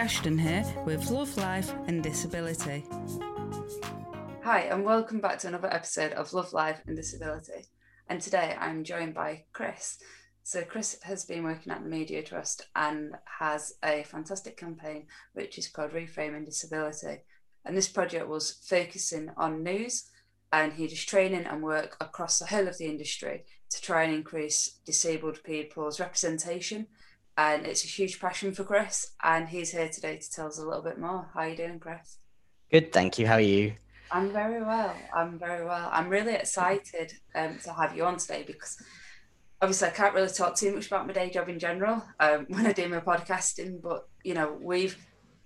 Ashton here with Love, Life and Disability. Hi, and welcome back to another episode of Love, Life and Disability. And today I'm joined by Chris. So, Chris has been working at the Media Trust and has a fantastic campaign which is called Reframing Disability. And this project was focusing on news, and he does training and work across the whole of the industry to try and increase disabled people's representation and it's a huge passion for Chris. And he's here today to tell us a little bit more. How are you doing, Chris? Good, thank you. How are you? I'm very well. I'm very well. I'm really excited um, to have you on today because obviously I can't really talk too much about my day job in general um, when I do my podcasting, but you know we've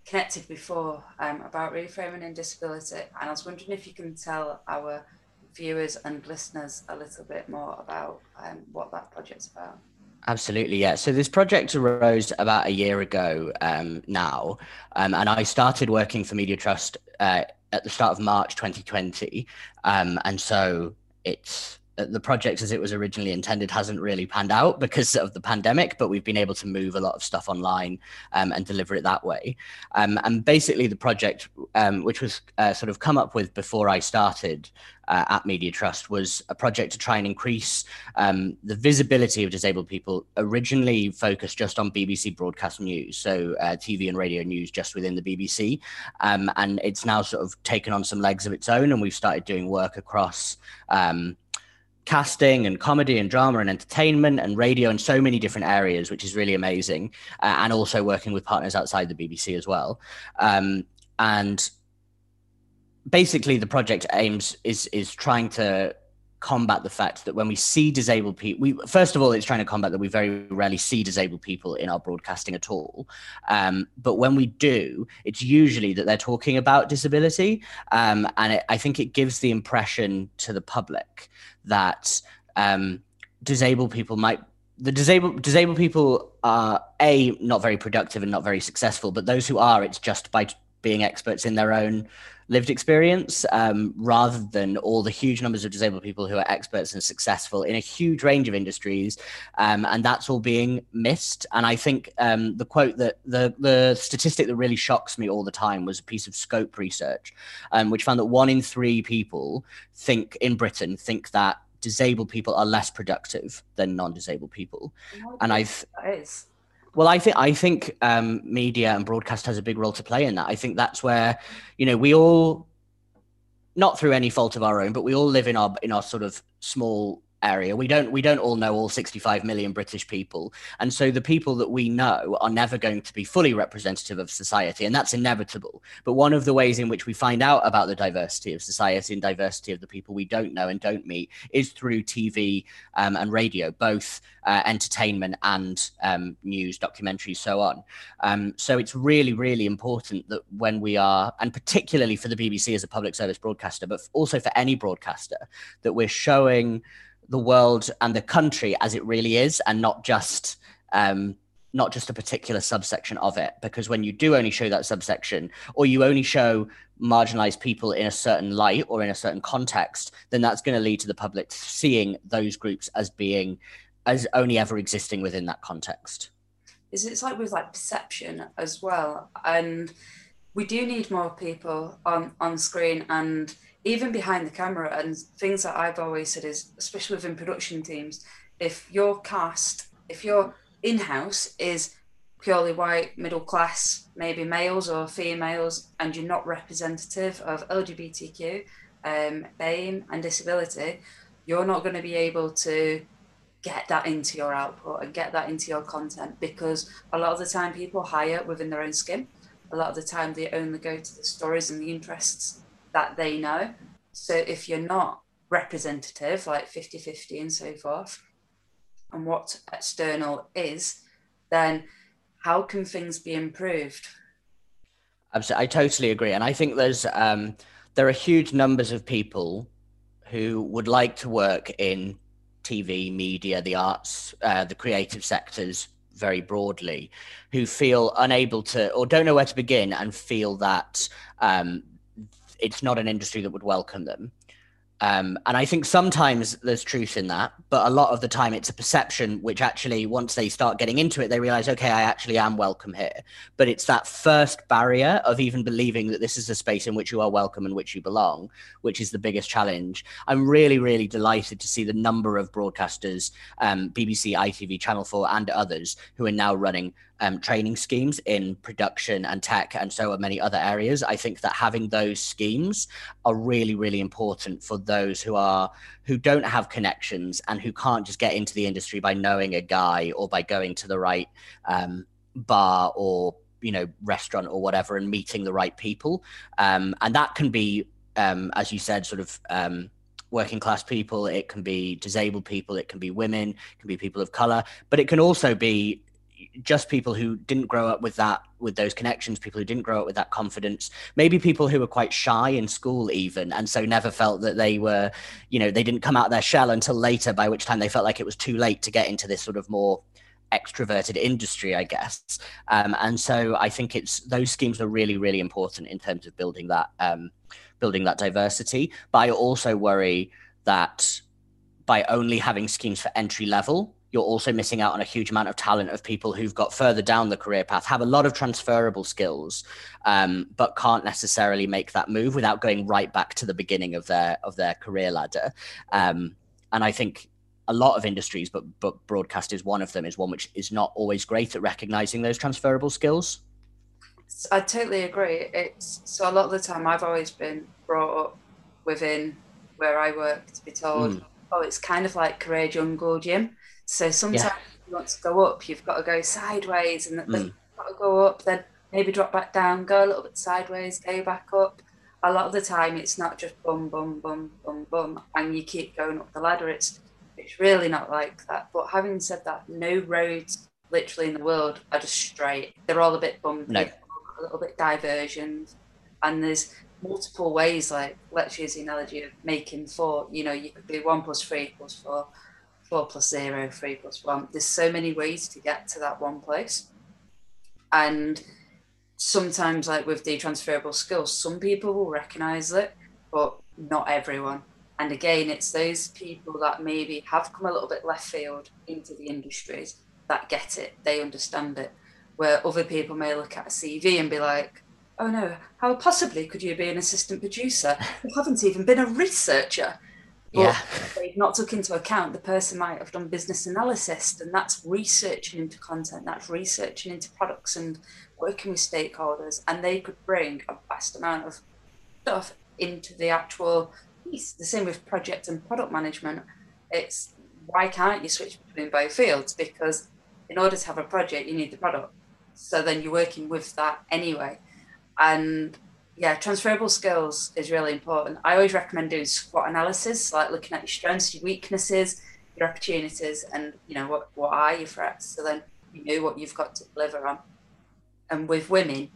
connected before um, about reframing and disability, and I was wondering if you can tell our viewers and listeners a little bit more about um, what that project's about. Absolutely, yeah. So this project arose about a year ago um, now, um, and I started working for Media Trust uh, at the start of March 2020, um, and so it's the project as it was originally intended hasn't really panned out because of the pandemic, but we've been able to move a lot of stuff online um, and deliver it that way. Um, and basically, the project, um, which was uh, sort of come up with before I started uh, at Media Trust, was a project to try and increase um, the visibility of disabled people. Originally focused just on BBC broadcast news, so uh, TV and radio news just within the BBC, um, and it's now sort of taken on some legs of its own, and we've started doing work across. Um, casting and comedy and drama and entertainment and radio and so many different areas, which is really amazing. Uh, and also working with partners outside the BBC as well. Um, and basically, the project aims is is trying to combat the fact that when we see disabled people, we first of all, it's trying to combat that we very rarely see disabled people in our broadcasting at all. Um, but when we do, it's usually that they're talking about disability, um, and it, I think it gives the impression to the public that um, disabled people might the disabled disabled people are a not very productive and not very successful, but those who are, it's just by being experts in their own lived experience um, rather than all the huge numbers of disabled people who are experts and successful in a huge range of industries um, and that's all being missed. And i think um, the quote that the, the statistic that really shocks me all the time was a piece of scope research um, which found that one in three people think in britain think that disabled people are less productive than non-disabled people. And i've well, I think I think um, media and broadcast has a big role to play in that. I think that's where, you know, we all, not through any fault of our own, but we all live in our in our sort of small area. We don't we don't all know all 65 million British people, and so the people that we know are never going to be fully representative of society, and that's inevitable. But one of the ways in which we find out about the diversity of society and diversity of the people we don't know and don't meet is through TV um, and radio, both uh, entertainment and um, news, documentaries, so on. Um, so it's really really important that when we are, and particularly for the BBC as a public service broadcaster, but also for any broadcaster, that we're showing the world and the country as it really is and not just um, not just a particular subsection of it. Because when you do only show that subsection or you only show marginalized people in a certain light or in a certain context then that's going to lead to the public seeing those groups as being as only ever existing within that context. Is it's like with like perception as well and we do need more people on on screen and even behind the camera and things that I've always said is, especially within production teams, if your cast, if your in-house is purely white, middle class, maybe males or females, and you're not representative of LGBTQ, um, BAME and disability, you're not going to be able to get that into your output and get that into your content because a lot of the time people hire within their own skin. A lot of the time they only go to the stories and the interests that they know. So if you're not representative, like 50 50 and so forth, and what external is, then how can things be improved? Absolutely, I totally agree, and I think there's um, there are huge numbers of people who would like to work in TV, media, the arts, uh, the creative sectors very broadly, who feel unable to or don't know where to begin and feel that um, it's not an industry that would welcome them. Um, and I think sometimes there's truth in that, but a lot of the time it's a perception which actually, once they start getting into it, they realize, okay, I actually am welcome here. But it's that first barrier of even believing that this is a space in which you are welcome and which you belong, which is the biggest challenge. I'm really, really delighted to see the number of broadcasters, um, BBC, ITV, Channel 4, and others who are now running um, training schemes in production and tech and so many other areas. I think that having those schemes are really, really important for those who are who don't have connections and who can't just get into the industry by knowing a guy or by going to the right um, bar or you know restaurant or whatever and meeting the right people. Um, and that can be, um, as you said, sort of um, working class people, it can be disabled people, it can be women, it can be people of color, but it can also be just people who didn't grow up with that with those connections people who didn't grow up with that confidence maybe people who were quite shy in school even and so never felt that they were you know they didn't come out of their shell until later by which time they felt like it was too late to get into this sort of more extroverted industry i guess. Um, and so i think it's those schemes are really really important in terms of building that um, building that diversity. But i also worry that by only having schemes for entry level you're also missing out on a huge amount of talent of people who've got further down the career path, have a lot of transferable skills, um, but can't necessarily make that move without going right back to the beginning of their of their career ladder. Um, and I think a lot of industries, but but broadcast is one of them, is one which is not always great at recognizing those transferable skills. I totally agree. It's so a lot of the time I've always been brought up within where I work to be told, mm. oh, it's kind of like career jungle gym. So sometimes yeah. you want to go up, you've got to go sideways, and then mm. you've got to go up, then maybe drop back down, go a little bit sideways, go back up. A lot of the time, it's not just bum, bum, bum, bum, bum, and you keep going up the ladder. It's it's really not like that. But having said that, no roads literally in the world are just straight. They're all a bit bumpy, no. a little bit diversions, and there's multiple ways. Like let's use the analogy of making four. You know, you could do one plus three equals four four plus zero, three plus one. There's so many ways to get to that one place. And sometimes, like with the transferable skills, some people will recognize it, but not everyone. And again, it's those people that maybe have come a little bit left field into the industries that get it, they understand it. Where other people may look at a CV and be like, oh no, how possibly could you be an assistant producer? You haven't even been a researcher. But yeah. they've not took into account the person might have done business analysis, and that's researching into content, that's researching into products and working with stakeholders, and they could bring a vast amount of stuff into the actual piece. The same with project and product management. It's why can't you switch between both fields? Because in order to have a project, you need the product. So then you're working with that anyway. And yeah, transferable skills is really important. I always recommend doing SWOT analysis, like looking at your strengths, your weaknesses, your opportunities, and you know what what are your threats. So then you know what you've got to deliver on. And with women,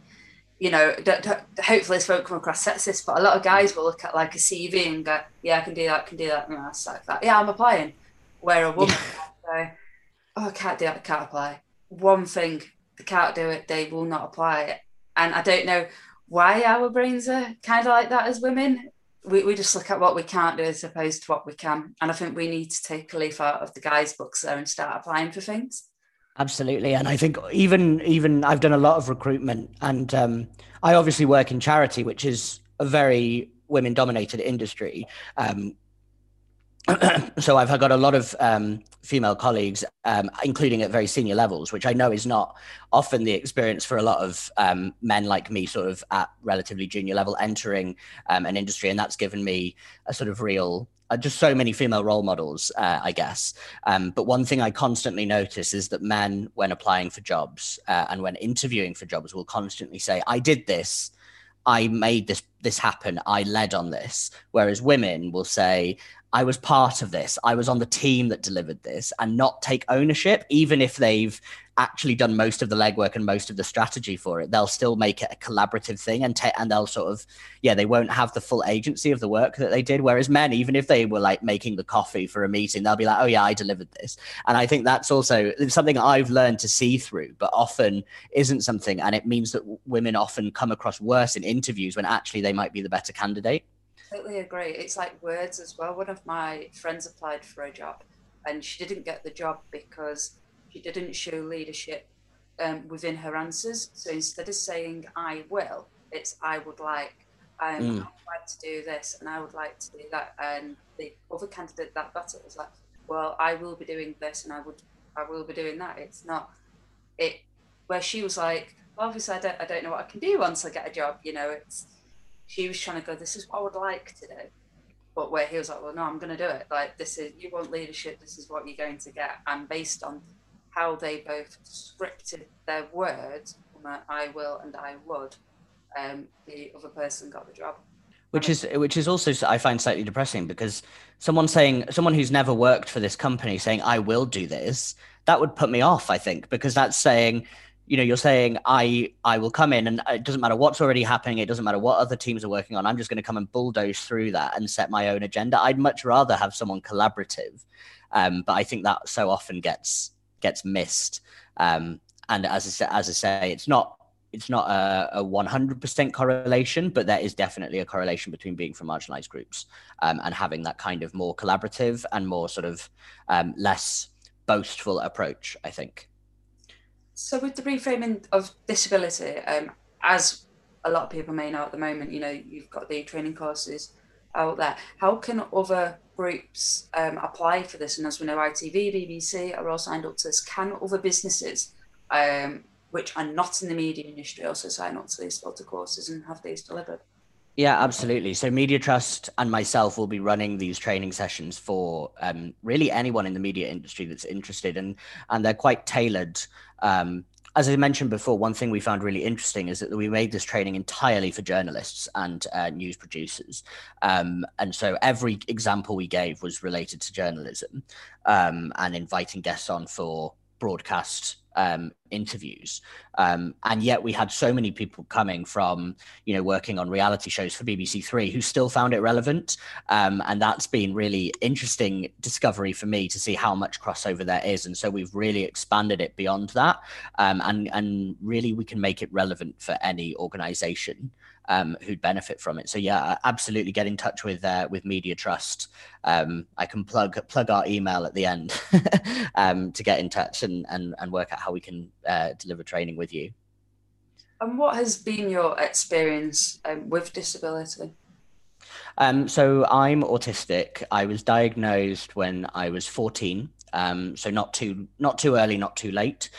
you know, don't, don't, hopefully this won't come across sexist, but a lot of guys will look at like a CV and go, "Yeah, I can do that, I can do that," and that's like that. Yeah, I'm applying. Where a woman go, "Oh, I can't do that, I can't apply." One thing, they can't do it, they will not apply it. And I don't know why our brains are kind of like that as women. We, we just look at what we can't do as opposed to what we can. And I think we need to take a leaf out of the guys' books there and start applying for things. Absolutely, and I think even even I've done a lot of recruitment, and um, I obviously work in charity, which is a very women-dominated industry. Um, so I've got a lot of um, female colleagues, um, including at very senior levels, which I know is not often the experience for a lot of um, men like me, sort of at relatively junior level, entering um, an industry, and that's given me a sort of real. Uh, just so many female role models, uh, I guess. Um, but one thing I constantly notice is that men, when applying for jobs uh, and when interviewing for jobs, will constantly say, "I did this." I made this this happen. I led on this. Whereas women will say, I was part of this. I was on the team that delivered this and not take ownership, even if they've actually done most of the legwork and most of the strategy for it. They'll still make it a collaborative thing and ta- and they'll sort of yeah, they won't have the full agency of the work that they did. Whereas men, even if they were like making the coffee for a meeting, they'll be like, oh yeah, I delivered this. And I think that's also something I've learned to see through, but often isn't something. And it means that women often come across worse in interviews when actually they might be the better candidate. Completely agree. It's like words as well. One of my friends applied for a job and she didn't get the job because she didn't show leadership um, within her answers. So instead of saying I will, it's I would like. Um, mm. I would like to do this and I would like to do that. And the other candidate that got it was like, well, I will be doing this and I would, I will be doing that. It's not it where she was like, well, obviously I don't, I don't know what I can do once I get a job. You know, it's she was trying to go, this is what I would like to do. But where he was like, well, no, I'm going to do it. Like, this is, you want leadership, this is what you're going to get. And based on how they both scripted their words, I will and I would, um, the other person got the job. Which is which is also I find slightly depressing because someone saying someone who's never worked for this company saying I will do this that would put me off I think because that's saying you know you're saying i i will come in and it doesn't matter what's already happening it doesn't matter what other teams are working on i'm just going to come and bulldoze through that and set my own agenda i'd much rather have someone collaborative um, but i think that so often gets gets missed um, and as I, as I say it's not it's not a, a 100% correlation, but there is definitely a correlation between being from marginalized groups um, and having that kind of more collaborative and more sort of um, less boastful approach, I think. So with the reframing of disability, um, as a lot of people may know at the moment, you know, you've got the training courses out there. How can other groups um, apply for this? And as we know, ITV, BBC are all signed up to this. Can other businesses, um, which are not in the media industry, also sign up to these sort of courses and have these delivered? Yeah, absolutely. So Media Trust and myself will be running these training sessions for um, really anyone in the media industry that's interested, and and they're quite tailored. Um, as I mentioned before, one thing we found really interesting is that we made this training entirely for journalists and uh, news producers, um, and so every example we gave was related to journalism, um, and inviting guests on for broadcast um, interviews. Um, and yet we had so many people coming from, you know, working on reality shows for BBC Three who still found it relevant. Um, and that's been really interesting discovery for me to see how much crossover there is. And so we've really expanded it beyond that. Um, and, and really we can make it relevant for any organization um, who'd benefit from it. So yeah, absolutely get in touch with uh, with Media Trust. Um, I can plug plug our email at the end um, to get in touch and, and and work out how we can uh, deliver training with you. And what has been your experience um, with disability? Um, so I'm autistic. I was diagnosed when I was 14. Um, so not too not too early, not too late,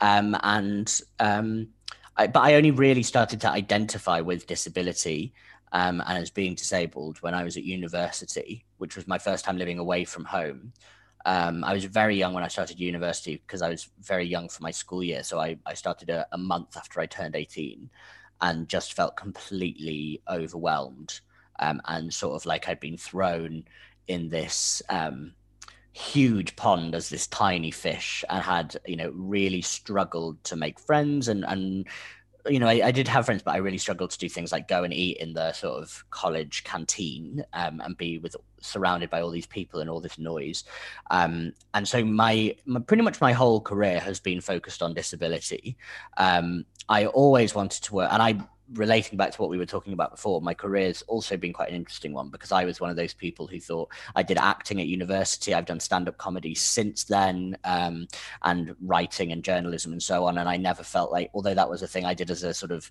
um, and um, I, but I only really started to identify with disability um, and as being disabled when I was at university, which was my first time living away from home. Um, I was very young when I started university because I was very young for my school year. So I, I started a, a month after I turned 18 and just felt completely overwhelmed um, and sort of like I'd been thrown in this um, huge pond as this tiny fish and had you know really struggled to make friends. And and you know I, I, did have friends but i really struggled to do things like go and eat in the sort of college canteen um, and be with surrounded by all these people and all this noise. Um, and so my, my, pretty much my whole career has been focused on disability. Um, i always wanted to work and i relating back to what we were talking about before, my career's also been quite an interesting one because I was one of those people who thought I did acting at university. I've done stand up comedy since then, um, and writing and journalism and so on. And I never felt like, although that was a thing I did as a sort of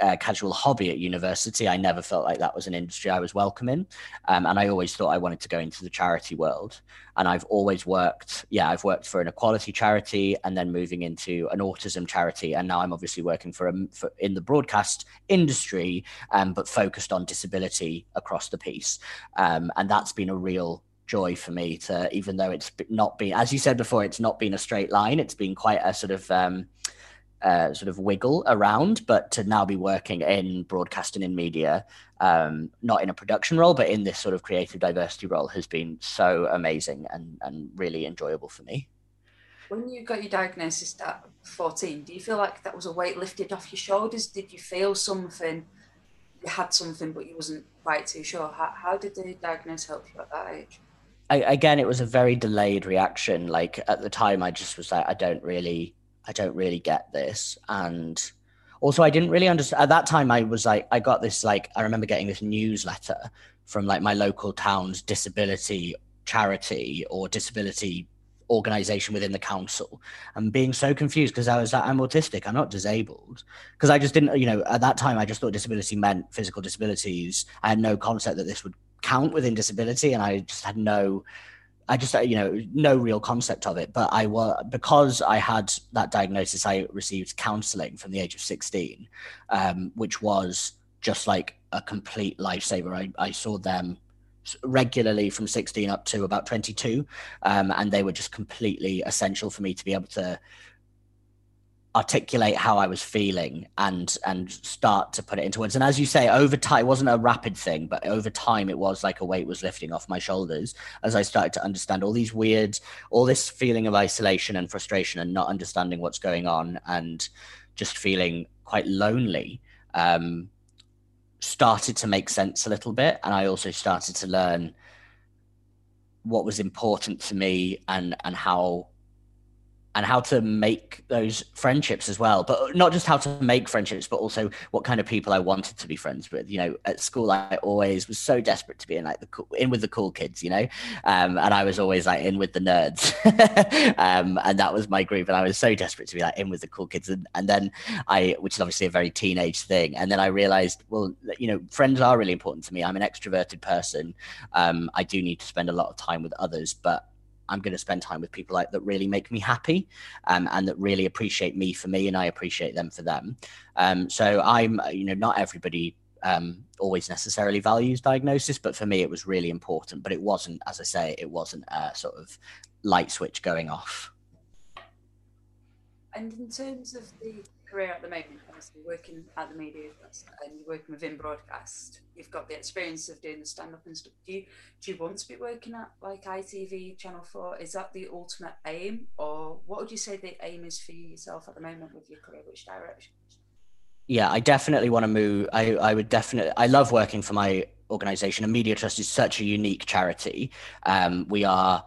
uh, casual hobby at university. I never felt like that was an industry I was welcome in. Um, and I always thought I wanted to go into the charity world. And I've always worked, yeah, I've worked for an equality charity and then moving into an autism charity. And now I'm obviously working for, a, for in the broadcast industry, um, but focused on disability across the piece. Um, and that's been a real joy for me to, even though it's not been, as you said before, it's not been a straight line. It's been quite a sort of, um, uh, sort of wiggle around, but to now be working in broadcasting in media, um, not in a production role, but in this sort of creative diversity role has been so amazing and, and really enjoyable for me. When you got your diagnosis at 14, do you feel like that was a weight lifted off your shoulders? Did you feel something? You had something, but you wasn't quite too sure. How, how did the diagnosis help you at that age? I, again, it was a very delayed reaction. Like at the time, I just was like, I don't really I don't really get this. And also, I didn't really understand at that time. I was like, I got this, like, I remember getting this newsletter from like my local town's disability charity or disability organization within the council and being so confused because I was like, I'm autistic, I'm not disabled. Because I just didn't, you know, at that time, I just thought disability meant physical disabilities. I had no concept that this would count within disability. And I just had no, I just, you know, no real concept of it. But I was, because I had that diagnosis, I received counseling from the age of 16, um, which was just like a complete lifesaver. I, I saw them regularly from 16 up to about 22 um, and they were just completely essential for me to be able to articulate how I was feeling and and start to put it into words. And as you say, over time, it wasn't a rapid thing, but over time, it was like a weight was lifting off my shoulders as I started to understand all these weird, all this feeling of isolation and frustration and not understanding what's going on and just feeling quite lonely. Um, started to make sense a little bit and i also started to learn what was important to me and and how and how to make those friendships as well. But not just how to make friendships but also what kind of people i wanted to be friends with. You know at school i always was so desperate to be in like the cool, in with the cool kids you know? Um, and i was always like in with the nerds. Um, and that was my group and i was so desperate to be like in with the cool kids. And, and then i which is obviously a very teenage thing and then i realized well you know friends are really important to me. I'm an extroverted person. Um, i do need to spend a lot of time with others but I'm going to spend time with people like that really make me happy um, and that really appreciate me for me and I appreciate them for them. Um, so I'm, you know, not everybody um, always necessarily values diagnosis, but for me it was really important. But it wasn't, as I say, it wasn't a sort of light switch going off. And in terms of the career at the moment, obviously working at the media and you're working within broadcast, you've got the experience of doing the stand up and stuff. Do you do you want to be working at like ITV Channel Four? Is that the ultimate aim, or what would you say the aim is for yourself at the moment with your career? Which direction? Yeah, I definitely want to move. I I would definitely. I love working for my organization, and Media Trust is such a unique charity. Um, we are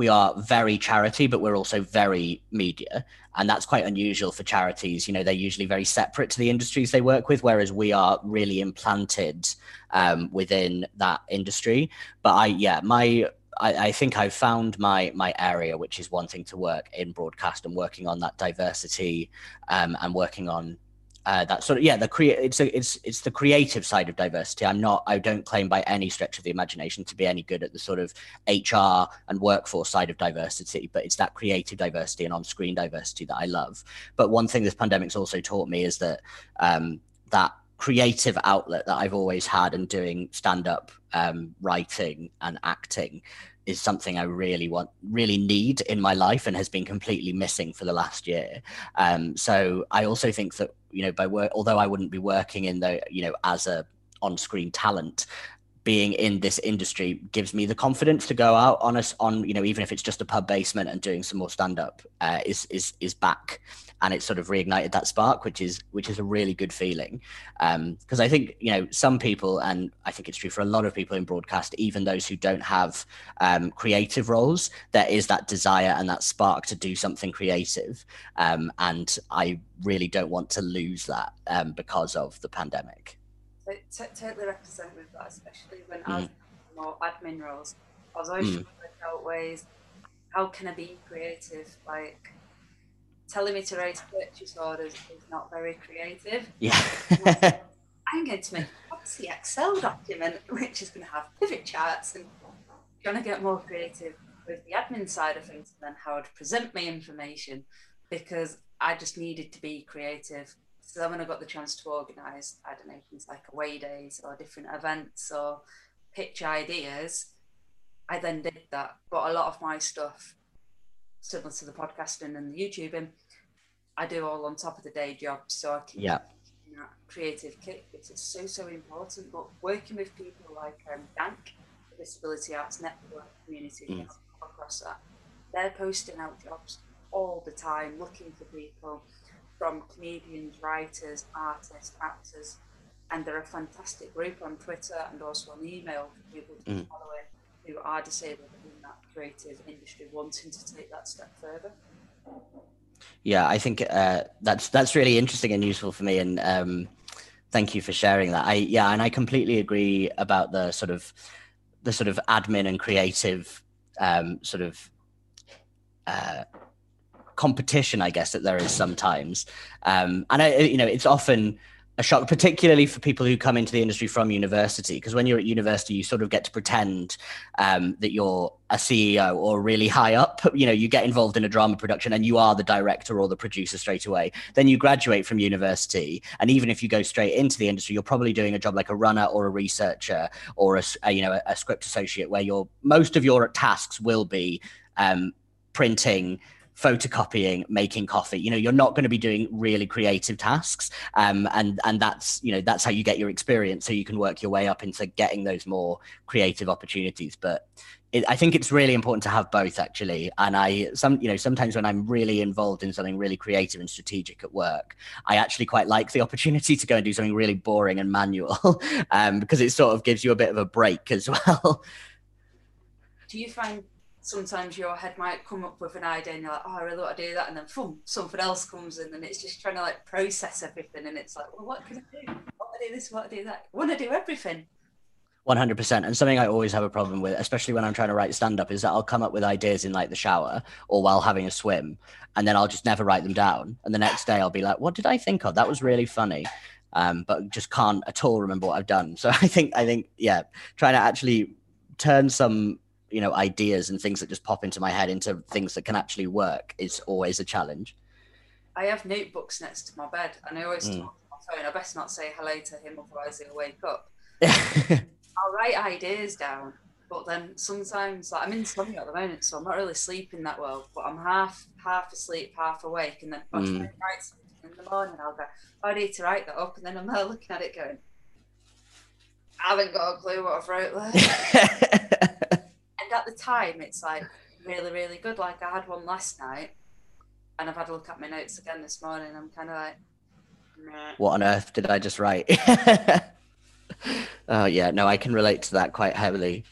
we are very charity, but we're also very media. And that's quite unusual for charities. You know, they're usually very separate to the industries they work with, whereas we are really implanted um, within that industry. But I, yeah, my, I, I think I've found my my area, which is wanting to work in broadcast and working on that diversity um, and working on uh, that sort of yeah the create it's a, it's it's the creative side of diversity i'm not i don't claim by any stretch of the imagination to be any good at the sort of hr and workforce side of diversity but it's that creative diversity and on-screen diversity that i love but one thing this pandemic's also taught me is that um, that creative outlet that i've always had and doing stand-up um, writing and acting is something I really want, really need in my life, and has been completely missing for the last year. Um, so I also think that you know, by work, although I wouldn't be working in the, you know, as a on-screen talent, being in this industry gives me the confidence to go out on us on you know even if it's just a pub basement and doing some more stand up uh, is is is back. And it's sort of reignited that spark which is which is a really good feeling. Because um, i think you know some people and i think it's true for a lot of people in broadcast even those who don't have um, creative roles there is that desire and that spark to do something creative. Um, and i really don't want to lose that um, because of the pandemic t- totally represent with that, especially when mm. I was more admin roles. I was always mm. trying to out ways. How can I be creative? Like telling me to raise purchase orders is not very creative. Yeah. I'm going to make a Excel document which is going to have pivot charts and trying to get more creative with the admin side of things and then how I'd present my information because I just needed to be creative so then when I got the chance to organise, I don't know, things like away days or different events or pitch ideas, I then did that. But a lot of my stuff, similar to the podcasting and the YouTubing, I do all on top of the day job. So I can yeah. that creative kick, which is so, so important. But working with people like um, DANC, the Disability Arts Network community, mm. across that, they're posting out jobs all the time, looking for people from comedians, writers, artists, actors, and they're a fantastic group on Twitter and also on email for people to mm. follow it who are disabled in that creative industry wanting to take that step further. Yeah, I think uh, that's that's really interesting and useful for me. And um, Thank you for sharing that. I yeah, and I completely agree about the sort of the sort of admin and creative um, sort of uh, competition, I guess that there is sometimes. Um, and I, you know, it's often a shock, particularly for people who come into the industry from university, because when you're at university, you sort of get to pretend um, that you're a CEO or really high up. You know, you get involved in a drama production and you are the director or the producer straight away. Then you graduate from university, and even if you go straight into the industry, you're probably doing a job like a runner or a researcher or a, a you know a, a, script associate, where your most of your tasks will be um, printing photocopying, making coffee. You know, you're not going to be doing really creative tasks, um, and and that's you know that's how you get your experience, so you can work your way up into getting those more creative opportunities. But it, I think it's really important to have both actually. And I some you know sometimes when I'm really involved in something really creative and strategic at work, I actually quite like the opportunity to go and do something really boring and manual um, because it sort of gives you a bit of a break as well. Do you find sometimes your head might come up with an idea and you're like, oh, I really want to do that. And then boom, something else comes in and it's just trying to like process everything. And it's like, well, what can I do? I want to do this, what to do that. I want to do everything. 100% and something i always have a problem with especially when i'm trying to write stand up is that i'll come up with ideas in like the shower or while having a swim and then i'll just never write them down and the next day i'll be like what did i think of that was really funny um, but just can't at all remember what i've done so i think i think yeah trying to actually turn some you know ideas and things that just pop into my head into things that can actually work is always a challenge i have notebooks next to my bed and i always mm. talk on my phone i best not say hello to him otherwise he'll wake up i'll write ideas down but then sometimes like i'm insomnia at the moment so i'm not really sleeping that well but i'm half half asleep half awake and then mm. write something in the morning i'll go oh, i need to write that up and then i'm there looking at it going I haven't got a clue what I've wrote there. at the time, it's like really, really good. Like I had one last night, and I've had a look at my notes again this morning. I'm kind of like, Meh. what on earth did I just write? oh yeah, no, I can relate to that quite heavily.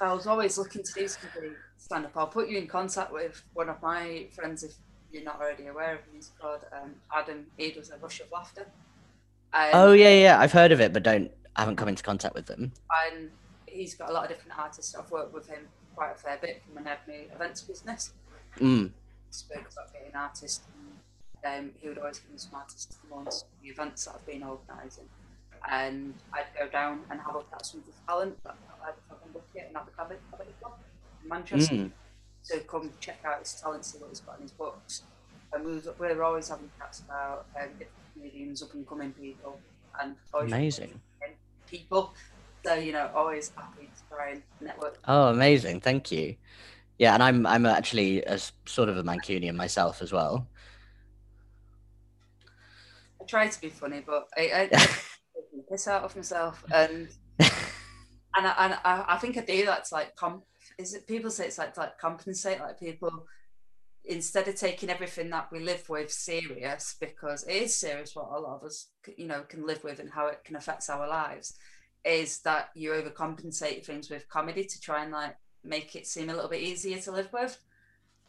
I was always looking to do something stand up. I'll put you in contact with one of my friends if you're not already aware of him. He's called um, Adam. He does a rush of laughter. Um, oh yeah, yeah, I've heard of it, but don't I haven't come into contact with them. And he's got a lot of different artists. I've worked with him quite a fair bit from an Ebony events business. Mm. Spoke about getting artists. And, um, he would always give me some artists to the events that I've been organising. And I'd go down and have a look at some of the talent that I'd fucking book it and have a cabin in Manchester mm. to come check out his talent, see what he's got in his books. And we are we're always having chats about um, different comedians, up and coming people, and amazing people so you know, always happy to try and network. Oh, amazing! Thank you. Yeah, and I'm I'm actually a sort of a Mancunian myself as well. I try to be funny, but I, I, I piss out of myself, and and I, and I, I think I do that to like comp. Is it people say it's like to like compensate like people instead of taking everything that we live with serious because it is serious what a lot of us you know can live with and how it can affect our lives is that you overcompensate things with comedy to try and like make it seem a little bit easier to live with.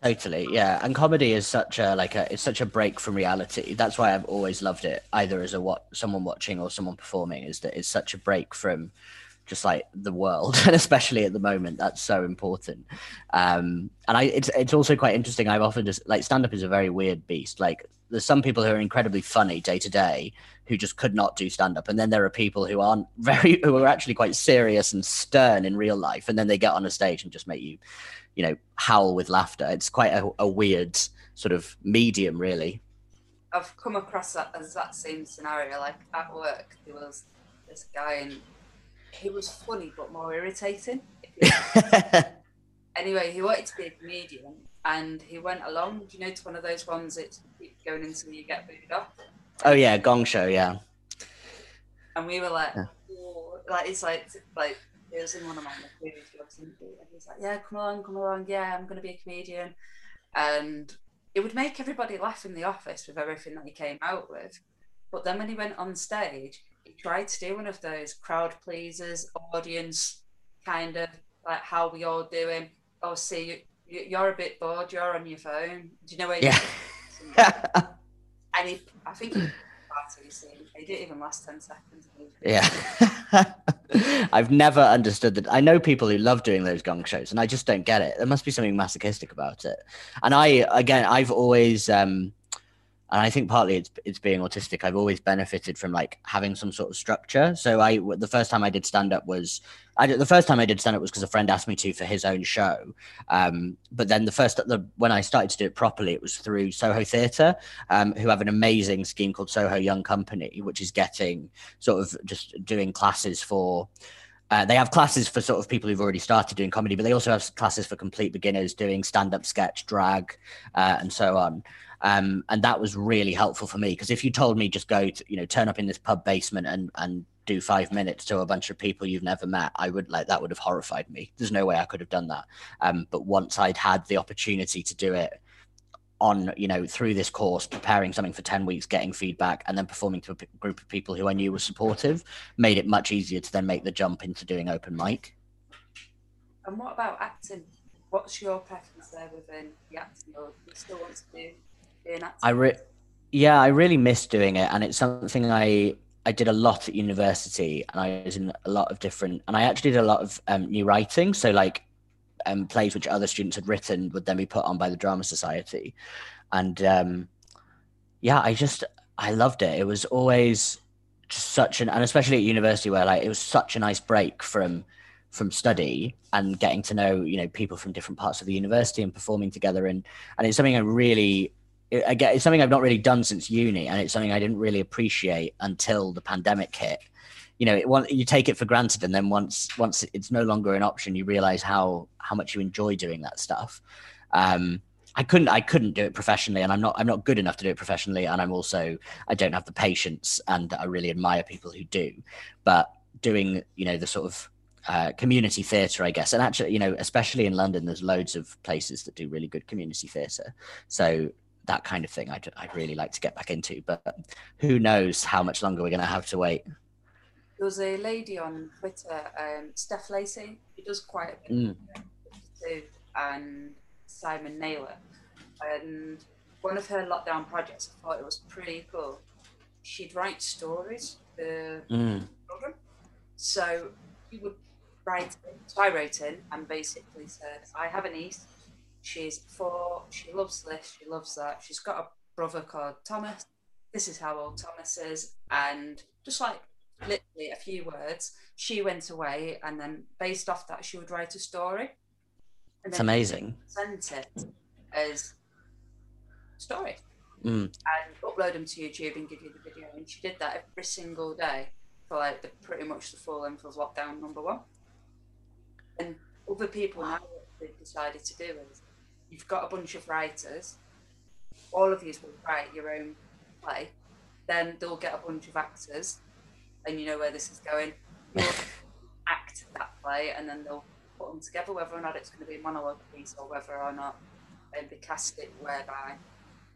Totally, yeah. And comedy is such a like a it's such a break from reality. That's why I've always loved it, either as a what someone watching or someone performing, is that it's such a break from just like the world and especially at the moment that's so important um and i it's it's also quite interesting i've often just like stand up is a very weird beast like there's some people who are incredibly funny day to day who just could not do stand up and then there are people who aren't very who are actually quite serious and stern in real life. And then they get on a stage and just make you you know howl with laughter. It's quite a, a weird sort of medium really. I've come across that as that same scenario like at work there was this guy and he was funny but more irritating anyway he wanted to be a comedian and he went along. You know to one of those ones that keep going until you get booed off Oh yeah, Gong Show, yeah. And we were like, yeah. Oh, like it's like like it was in one of my previous jobs, and he's like, yeah, come along, come along, yeah, I'm gonna be a comedian, and it would make everybody laugh in the office with everything that he came out with. But then when he went on stage, he tried to do one of those crowd pleasers, audience kind of like how we all doing. Oh, see, you, you're a bit bored. You're on your phone. Do you know where? Yeah. and he, I think he didn't even last 10 seconds. Yeah. I've never understood that. I know people who love doing those gong shows and I just don't get it. There must be something masochistic about it. And I, again, I've always, um, and I think partly it's it's being autistic. I've always benefited from like having some sort of structure. So I the first time I did stand up was I did, the first time I did stand up was because a friend asked me to for his own show. Um, but then the first the when I started to do it properly, it was through Soho Theatre, um, who have an amazing scheme called Soho Young Company, which is getting sort of just doing classes for. Uh, they have classes for sort of people who've already started doing comedy, but they also have classes for complete beginners doing stand-up, sketch, drag, uh, and so on. Um, and that was really helpful for me because if you told me just go to, you know, turn up in this pub basement and, and do five minutes to a bunch of people you've never met, I would like that would have horrified me. There's no way I could have done that. Um, but once I'd had the opportunity to do it on, you know, through this course, preparing something for 10 weeks, getting feedback, and then performing to a p- group of people who I knew were supportive, made it much easier to then make the jump into doing open mic. And what about acting? What's your preference there within the acting, or you still want to do I re- yeah, I really miss doing it, and it's something I I did a lot at university, and I was in a lot of different, and I actually did a lot of um, new writing. So like um, plays which other students had written would then be put on by the Drama Society, and um, yeah, I just I loved it. It was always just such an, and especially at university where like it was such a nice break from from study and getting to know you know people from different parts of the university and performing together and and it's something I really Get it's something I've not really done since uni, and it's something I didn't really appreciate until the pandemic hit. You know, it, you take it for granted, and then once once it's no longer an option, you realize how how much you enjoy doing that stuff. Um, I couldn't I couldn't do it professionally, and I'm not I'm not good enough to do it professionally, and I'm also I don't have the patience, and I really admire people who do. But doing you know the sort of uh, community theatre, I guess, and actually you know especially in London, there's loads of places that do really good community theatre. So that kind of thing I'd, I'd really like to get back into. But who knows how much longer we're going to have to wait. There was a lady on Twitter, um, Steph Lacey, She does quite a bit mm. and Simon Naylor. And one of her lockdown projects, I thought it was pretty cool. She'd write stories for mm. children. So you would write, so I wrote in and basically said, I have a niece She's four. She loves this. She loves that. She's got a brother called Thomas. This is how old Thomas is. And just like literally a few words, she went away. And then based off that, she would write a story. And it's amazing. Sent it as story. Mm. And upload them to YouTube and give you the video. And she did that every single day for like the, pretty much the full length of lockdown number one. And other people now they've decided to do is you've got a bunch of writers, all of you will write your own play, then they'll get a bunch of actors, and you know where this is going. You'll act that play, and then they'll put them together, whether or not it's going to be a monologue piece or whether or not they cast it whereby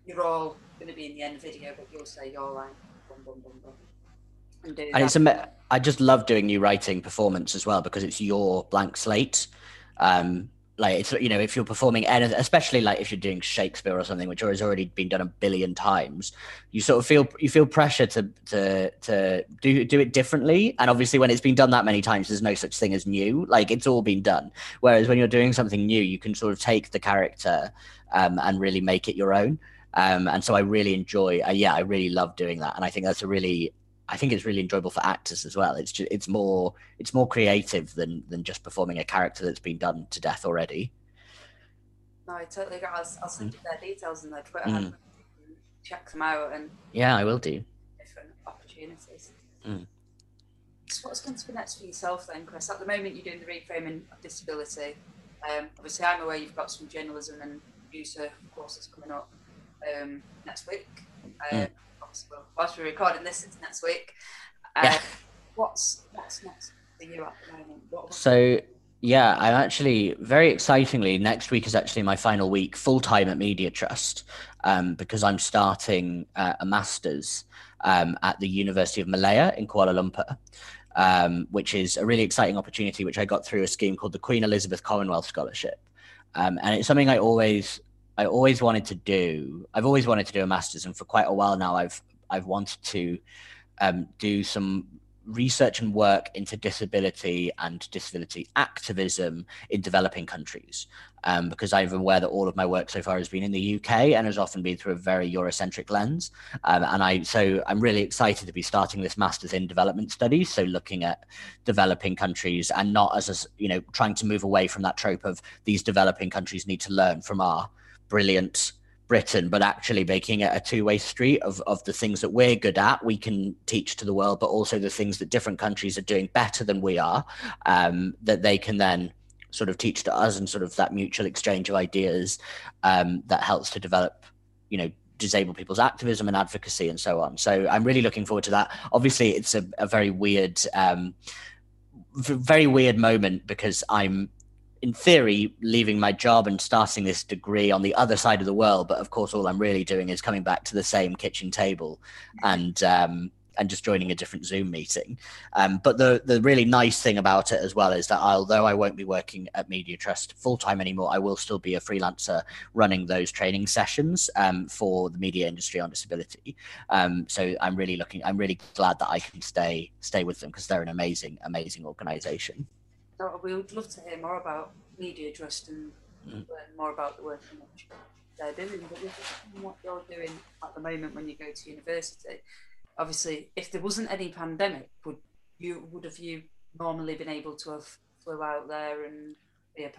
you're all going to be in the end video, but you'll say your line. Boom, boom, boom, boom. And, and it's a, I just love doing new writing performance as well because it's your blank slate. Um, like it's you know if you're performing especially like if you're doing shakespeare or something which has already been done a billion times you sort of feel you feel pressure to to to do do it differently. And obviously when it's been done that many times there's no such thing as new. Like it's all been done. Whereas when you're doing something new you can sort of take the character um, and really make it your own. Um, and so i really enjoy uh, yeah i really love doing that. And i think that's a really I think it's really enjoyable for actors as well. It's just, it's more it's more creative than than just performing a character that's been done to death already. No, I totally agree. I'll, I'll send you their details and their Twitter mm. check them out and yeah, I will do different opportunities. Mm. So what's going to be next for yourself then, Chris? At the moment, you're doing the reframing of disability. Um, obviously, I'm aware you've got some journalism and producer courses coming up um, next week. Um, mm well, whilst we're recording this, it's next week. Uh, yeah. What's what's next for you at the moment? What, so yeah, I'm actually very excitingly next week is actually my final week full time at Media Trust um, because I'm starting uh, a master's um, at the University of Malaya in Kuala Lumpur. Um, which is a really exciting opportunity, which I got through a scheme called the Queen Elizabeth Commonwealth Scholarship. Um, and it's something I always I always wanted to do. I've always wanted to do a master's, and for quite a while now, I've I've wanted to um, do some research and work into disability and disability activism in developing countries. Um, because I'm aware that all of my work so far has been in the UK and has often been through a very Eurocentric lens. Um, and I, so I'm really excited to be starting this master's in development studies. So looking at developing countries and not as a, you know, trying to move away from that trope of these developing countries need to learn from our brilliant Britain, but actually making it a two-way street of, of the things that we're good at, we can teach to the world, but also the things that different countries are doing better than we are, um, that they can then sort of teach to us and sort of that mutual exchange of ideas um, that helps to develop, you know, disabled people's activism and advocacy and so on. So I'm really looking forward to that. Obviously, it's a, a very weird, um, very weird moment because I'm in theory, leaving my job and starting this degree on the other side of the world. But of course, all I'm really doing is coming back to the same kitchen table and um, and just joining a different Zoom meeting. Um, but the the really nice thing about it as well is that although I won't be working at Media Trust full time anymore, I will still be a freelancer running those training sessions um, for the media industry on disability. Um, so I'm really looking. I'm really glad that I can stay stay with them because they're an amazing amazing organisation. So we would love to hear more about Media Trust and mm. learn more about the work they're doing. But what you're doing at the moment when you go to university, obviously, if there wasn't any pandemic, would you would have you normally been able to have flew out there and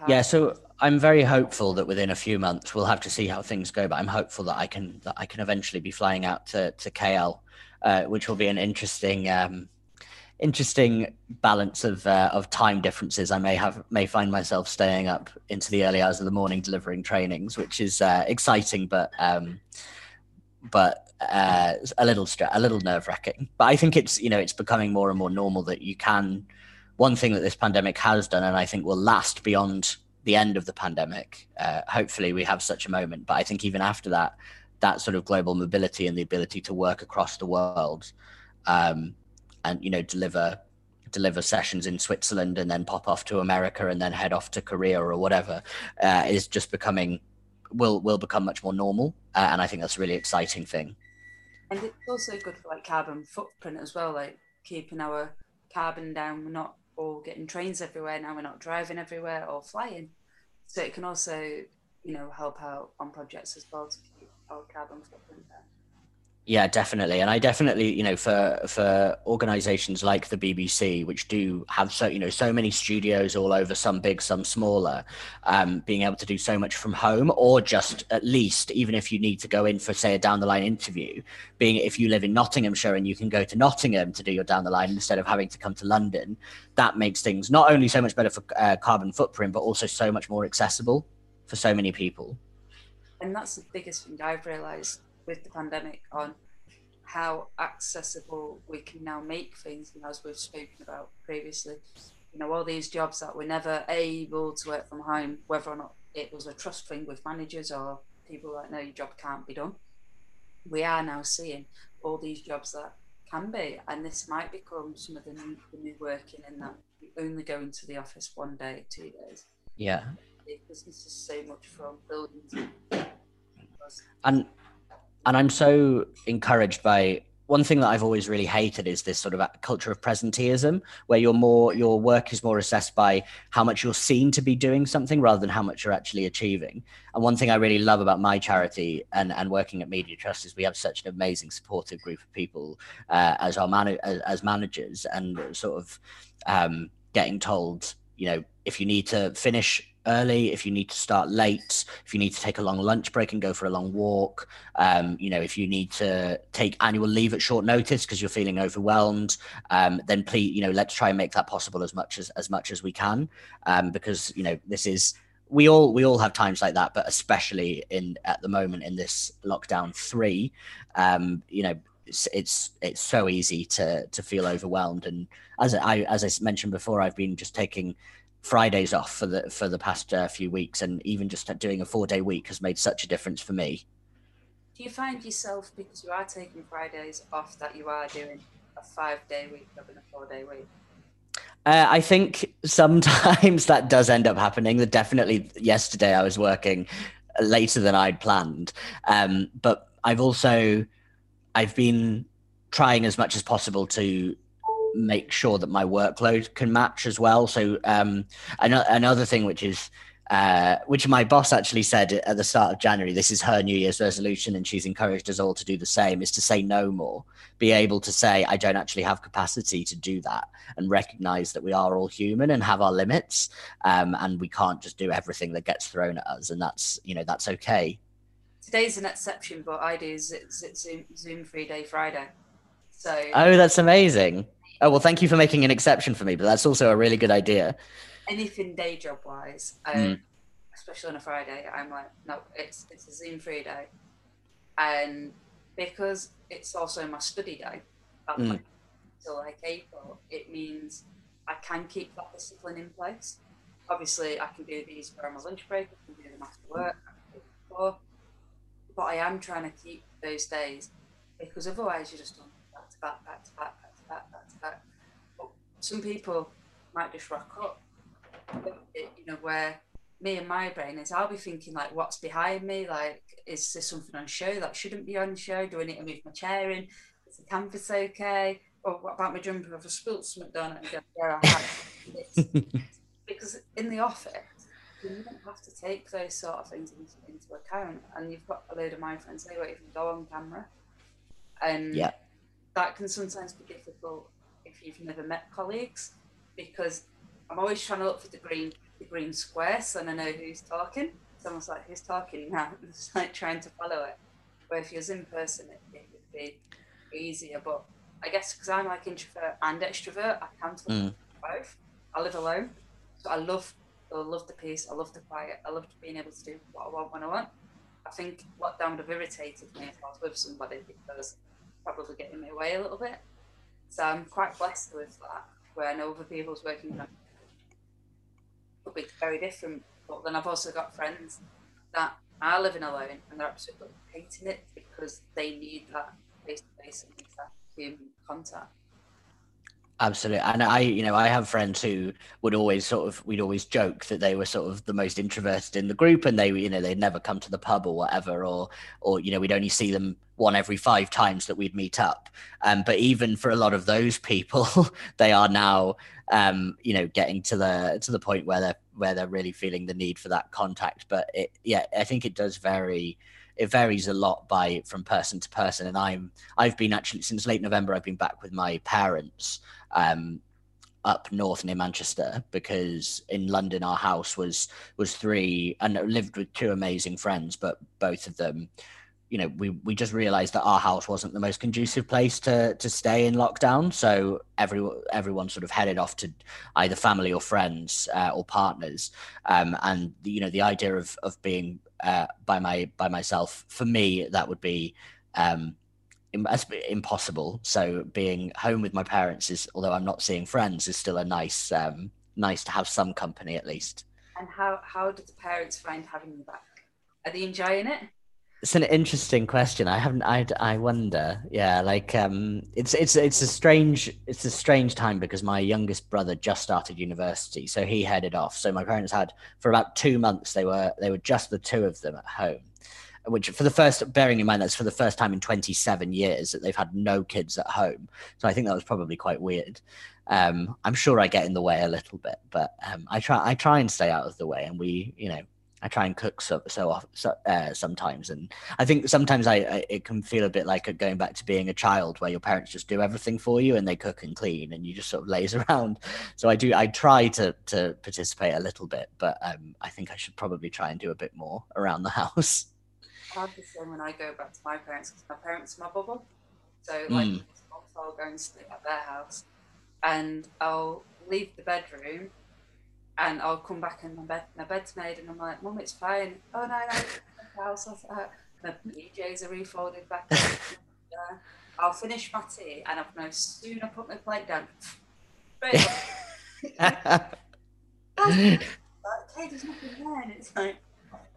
yeah, so I'm very hopeful that within a few months we'll have to see how things go. But I'm hopeful that I can that I can eventually be flying out to to KL, uh, which will be an interesting um, interesting balance of uh, of time differences. I may have may find myself staying up into the early hours of the morning delivering trainings, which is uh, exciting, but um, but uh, a little stra- a little nerve wracking. But I think it's you know it's becoming more and more normal that you can. One thing that this pandemic has done, and I think will last beyond the end of the pandemic. Uh, hopefully, we have such a moment. But I think even after that, that sort of global mobility and the ability to work across the world um, and you know deliver deliver sessions in Switzerland and then pop off to America and then head off to Korea or whatever uh, is just becoming will will become much more normal uh, and I think that's a really exciting thing. And it's also good for like carbon footprint as well, like keeping our carbon down. We're not all getting trains everywhere now. We're not driving everywhere or flying, so it can also you know help out on projects as well to keep our carbon footprint down. Yeah, definitely, and I definitely, you know, for for organisations like the BBC, which do have so you know so many studios all over, some big, some smaller, um, being able to do so much from home, or just at least, even if you need to go in for say a down the line interview, being if you live in Nottinghamshire and you can go to Nottingham to do your down the line instead of having to come to London, that makes things not only so much better for uh, carbon footprint, but also so much more accessible for so many people. And that's the biggest thing I've realised with the pandemic on how accessible we can now make things, and as we've spoken about previously, you know, all these jobs that were never able to work from home, whether or not it was a trust thing with managers or people that know your job can't be done, we are now seeing all these jobs that can be, and this might become some of the new, the new working in that you only go into the office one day, two days. Yeah. Business is so much from buildings. And and I'm so encouraged by one thing that I've always really hated is this sort of culture of presenteeism, where you're more your work is more assessed by how much you're seen to be doing something rather than how much you're actually achieving. And one thing I really love about my charity and, and working at Media Trust is we have such an amazing supportive group of people uh, as our man as, as, managers and sort of um, getting told, you know, if you need to finish early, if you need to start late, if you need to take a long lunch break and go for a long walk, um, you know, if you need to take annual leave at short notice because you're feeling overwhelmed, um, then please, you know, let's try and make that possible as much as as much as we can, um, because you know this is we all we all have times like that, but especially in at the moment in this lockdown three, um, you know, it's, it's it's so easy to to feel overwhelmed. And as I as I mentioned before, I've been just taking Fridays off for the for the past uh, few weeks, and even just doing a four day week has made such a difference for me. Do you find yourself because you are taking Fridays off that you are doing a five day week rather than a four day week? Uh, I think sometimes that does end up happening. That definitely yesterday I was working later than I'd planned, um, but I've also I've been trying as much as possible to make sure that my workload can match as well. So um, another, another thing which is uh, which my boss actually said at the start of January, this is her New Year's resolution, and she's encouraged us all to do the same, is to say no more, be able to say, I don't actually have capacity to do that, and recognize that we are all human and have our limits, um, and we can't just do everything that gets thrown at us, and that's, you know, that's okay. Today's an exception, but I do Zoom, Zoom free day Friday. So. Oh, that's amazing. Oh well, thank you for making an exception for me, but that's also a really good idea. Anything day job wise, um, mm. especially on a Friday, I'm like, no, it's it's a Zoom free day, and because it's also my study day, mm. until like April, it means I can keep that discipline in place. Obviously, I can do these on my lunch break, I can do them after work, before, but I am trying to keep those days because otherwise you're just on back to back, back to back, that, that's that. But some people might just rock up, you know, where me and my brain is, I'll be thinking like, what's behind me? Like, is there something on show that shouldn't be on show? Do I need to move my chair in? Is the canvas okay? Or what about my jumper? Have I spilt something down it and go, where I have Because in the office, you don't have to take those sort of things into, into account. And you've got a load of my friends, they won't even go on camera. And yeah that can sometimes be difficult if you've never met colleagues because I'm always trying to look for the green the green square so I know who's talking. Someone's like, who's talking now? It's like trying to follow it. Where if you're in person, it, it would be easier. But I guess because I'm like introvert and extrovert, I can't mm. both. I live alone, so I love I love the peace. I love the quiet. I love being able to do what I want when I want. I think lockdown would have irritated me if I was with somebody because probably getting me away a little bit. So I'm quite blessed with that, where I know other people's working on could be very different. But then I've also got friends that are living alone and they're absolutely hating it because they need that face to face and human contact. Absolutely. And I, you know, I have friends who would always sort of, we'd always joke that they were sort of the most introverted in the group and they, you know, they'd never come to the pub or whatever, or, or, you know, we'd only see them one every five times that we'd meet up. Um, but even for a lot of those people, they are now, um, you know, getting to the, to the point where they're, where they're really feeling the need for that contact. But it, yeah, I think it does vary it varies a lot by from person to person and i'm i've been actually since late november i've been back with my parents um, up north near Manchester because in London our house was was three and lived with two amazing friends, but both of them, you know, we we just realised that our house wasn't the most conducive place to to stay in lockdown. So everyone everyone sort of headed off to either family or friends uh, or partners, um, and the, you know the idea of of being uh, by my by myself for me that would be. Um, impossible. So being home with my parents is, although I'm not seeing friends, is still a nice, um, nice to have some company at least. And how how did the parents find having you back? Are they enjoying it? It's an interesting question. I haven't. I I wonder. Yeah, like um, it's it's it's a strange it's a strange time because my youngest brother just started university, so he headed off. So my parents had for about two months they were they were just the two of them at home which for the first bearing in mind that's for the first time in 27 years that they've had no kids at home so i think that was probably quite weird um, i'm sure i get in the way a little bit but um, i try i try and stay out of the way and we you know i try and cook so so, often, so uh, sometimes and i think sometimes I, I, it can feel a bit like going back to being a child where your parents just do everything for you and they cook and clean and you just sort of laze around so i do i try to to participate a little bit but um, i think i should probably try and do a bit more around the house hard the same when I go back to my parents because my parents are my bubble. So like mm. I'll go and stay at their house, and I'll leave the bedroom, and I'll come back and my bed my bed's made, and I'm like, Mum, it's fine. Oh no, no, the house. My PJs are refolded back. yeah. I'll finish my tea, and I've no sooner put my plate down. okay, there's nothing there, and it's like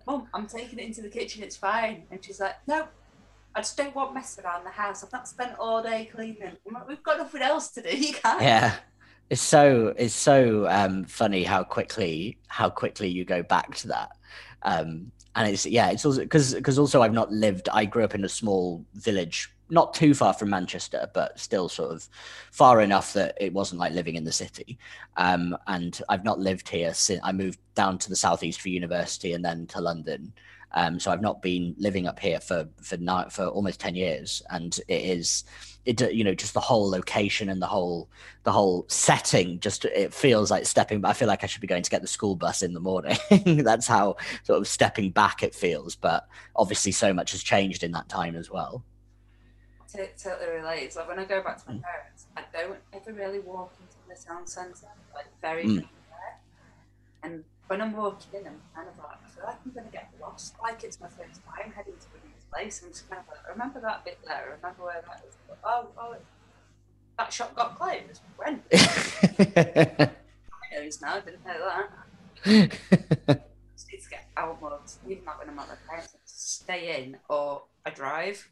Mum, I'm taking it into the kitchen, it's fine. And she's like, No, I just don't want mess around the house. I've not spent all day cleaning. Like, We've got nothing else to do. You can't. Yeah. It's so it's so um, funny how quickly how quickly you go back to that. Um, and it's yeah, it's also because because also I've not lived. I grew up in a small village not too far from Manchester, but still sort of far enough that it wasn't like living in the city. Um, and I've not lived here since I moved down to the southeast for university and then to London. Um, so I've not been living up here for for not, for almost ten years, and it is it you know just the whole location and the whole the whole setting just it feels like stepping But i feel like i should be going to get the school bus in the morning that's how sort of stepping back it feels but obviously so much has changed in that time as well to totally relates. like when I go back to my mm. parents, I don't ever really walk into the town centre, like very mm. And when I'm walking in, I'm kind of like, I feel like I'm going to get lost. Like it's my first time heading to a new place. I'm just kind of like, I remember that bit there. I remember where that is. But, oh, oh, that shop got closed. When? I knows now. I didn't know that. just need to get out more. Even like when I'm at my parents, stay in or I drive.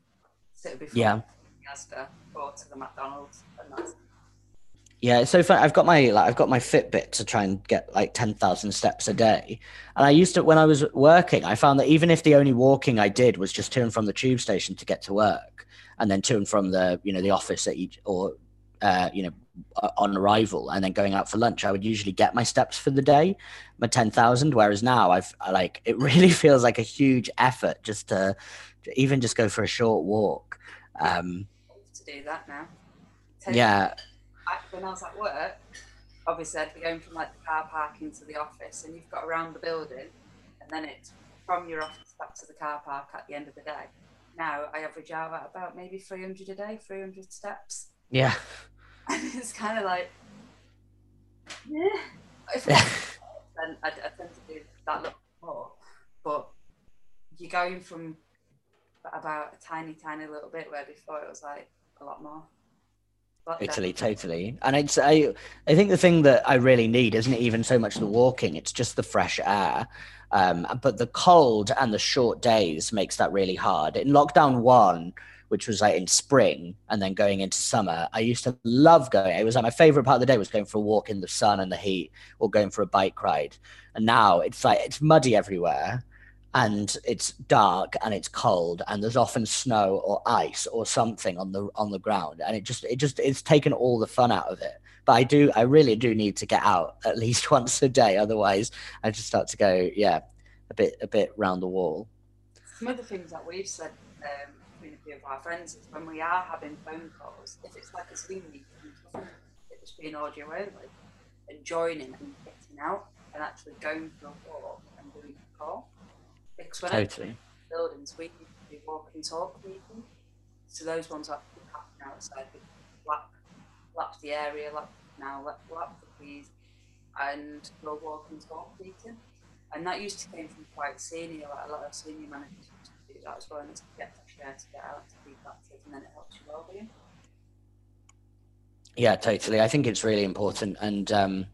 So it'd be yeah. Asda or to the McDonald's and that's yeah, it's so fun. I've got my like I've got my Fitbit to try and get like ten thousand steps a day. And I used to when I was working, I found that even if the only walking I did was just to and from the tube station to get to work, and then to and from the you know the office at each or uh, you know on arrival, and then going out for lunch, I would usually get my steps for the day, my ten thousand. Whereas now I've I, like it really feels like a huge effort just to, to even just go for a short walk. Um, to do that now. yeah when I was at work, obviously I'd be going from like the car park into the office, and you've got around the building, and then it's from your office back to the car park at the end of the day. Now I average out at about maybe 300 a day, 300 steps. Yeah. And it's kind of like, yeah. If then I, I tend to do that little more. But you're going from about a tiny, tiny little bit where before it was like a lot more. Totally, totally. And I I think the thing that I really need isn't even so much the walking, it's just the fresh air. Um, but the cold and the short days makes that really hard. In lockdown one, which was like in spring and then going into summer, I used to love going. It was like my favorite part of the day was going for a walk in the sun and the heat or going for a bike ride. And now it's like it's muddy everywhere and it's dark and it's cold and there's often snow or ice or something on the on the ground. And it just it just it's taken all the fun out of it. But i do i really do need to get out at least once a day. Otherwise i just start to go yeah a bit a bit round the wall. Some of the things that we've said um, between a few of our friends is when we are having phone calls if it's like a zoom meeting it just being audio only and joining and getting out and actually going for a walk and doing a call because when totally. buildings, we do walk and talk meetings. So those ones are happening outside. We lap, lap the area, lap now, lap, lap the trees, and go walk and talk meeting. And that used to came from quite senior, like a lot of senior managers used to do that as well. And it's to get fresh air, to get out, to be active, and then it helps you well-being. Yeah, totally. I think it's really important, and um,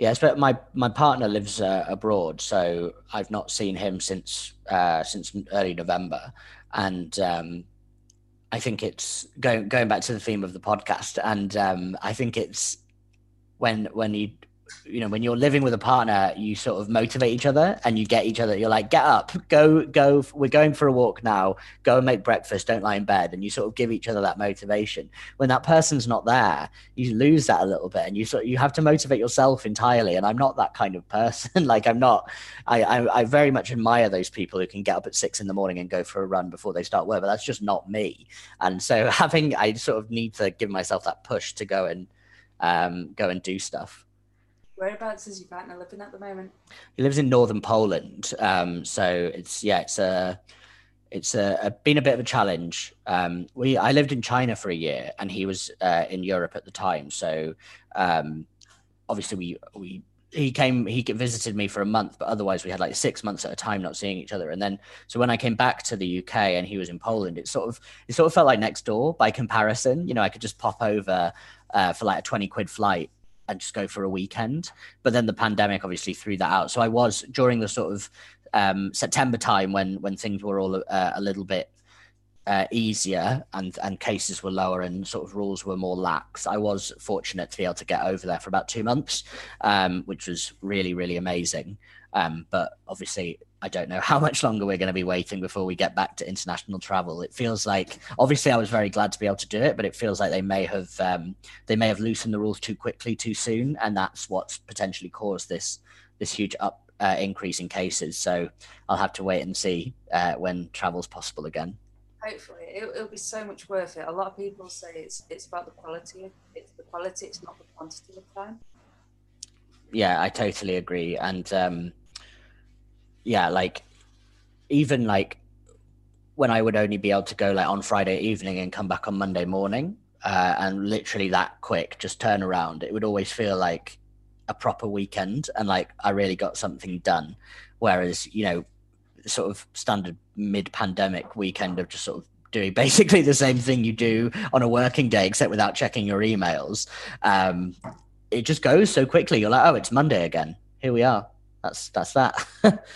Yes, but my my partner lives uh, abroad, so I've not seen him since uh, since early November, and um, I think it's going going back to the theme of the podcast, and um, I think it's when when you you know when you're living with a partner you sort of motivate each other and you get each other. You're like get up go go we're going for a walk now. Go and make breakfast. Don't lie in bed. And you sort of give each other that motivation. When that person's not there you lose that a little bit and you sort you have to motivate yourself entirely. And i'm not that kind of person. Like i'm not I, I i very much admire those people who can get up at six in the morning and go for a run before they start work but that's just not me. And so having i sort of need to give myself that push to go and um, go and do stuff Whereabouts is your partner living at the moment? He lives in northern Poland. Um, so it's yeah, it's a it's a, a, been a bit of a challenge. Um, we I lived in China for a year, and he was uh, in Europe at the time. So um, obviously we we he came he visited me for a month, but otherwise we had like six months at a time not seeing each other. And then so when I came back to the UK and he was in Poland, it sort of it sort of felt like next door by comparison. You know, I could just pop over uh, for like a twenty quid flight and just go for a weekend. But then the pandemic obviously threw that out. So I was during the sort of um, September time when when things were all uh, a little bit uh, easier and and cases were lower and sort of rules were more lax. I was fortunate to be able to get over there for about two months, um, which was really really amazing. Um, but obviously, I don't know how much longer we're going to be waiting before we get back to international travel. It feels like obviously I was very glad to be able to do it, but it feels like they may have um, they may have loosened the rules too quickly, too soon, and that's what's potentially caused this this huge up uh, increase in cases. So I'll have to wait and see uh, when travel's possible again. Hopefully, it, will be so much worth it. A lot of people say it's it's about the quality. It's the quality. It's not the quantity of time. Yeah, I totally agree, and. Um, yeah, like even like when I would only be able to go like on Friday evening and come back on Monday morning, uh, and literally that quick, just turn around, it would always feel like a proper weekend and like I really got something done. Whereas, you know, sort of standard mid pandemic weekend of just sort of doing basically the same thing you do on a working day, except without checking your emails. Um, it just goes so quickly. You're like, oh, it's Monday again. Here we are. That's that's that.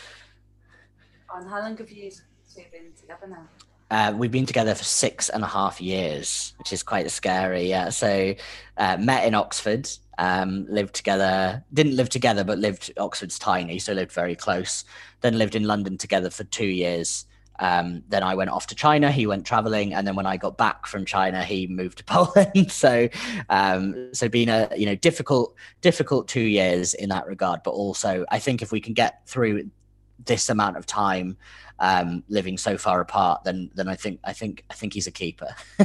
And how long have you two been together now? Uh, we've been together for six and a half years, which is quite scary. Yeah. So, uh, met in Oxford, um, lived together, didn't live together, but lived, Oxford's tiny, so lived very close. Then lived in London together for two years. Um, then I went off to China. He went traveling, and then when I got back from China, he moved to Poland. so, um, so been a you know difficult, difficult two years in that regard. But also, I think if we can get through this amount of time um, living so far apart, then then I think I think I think he's a keeper. I,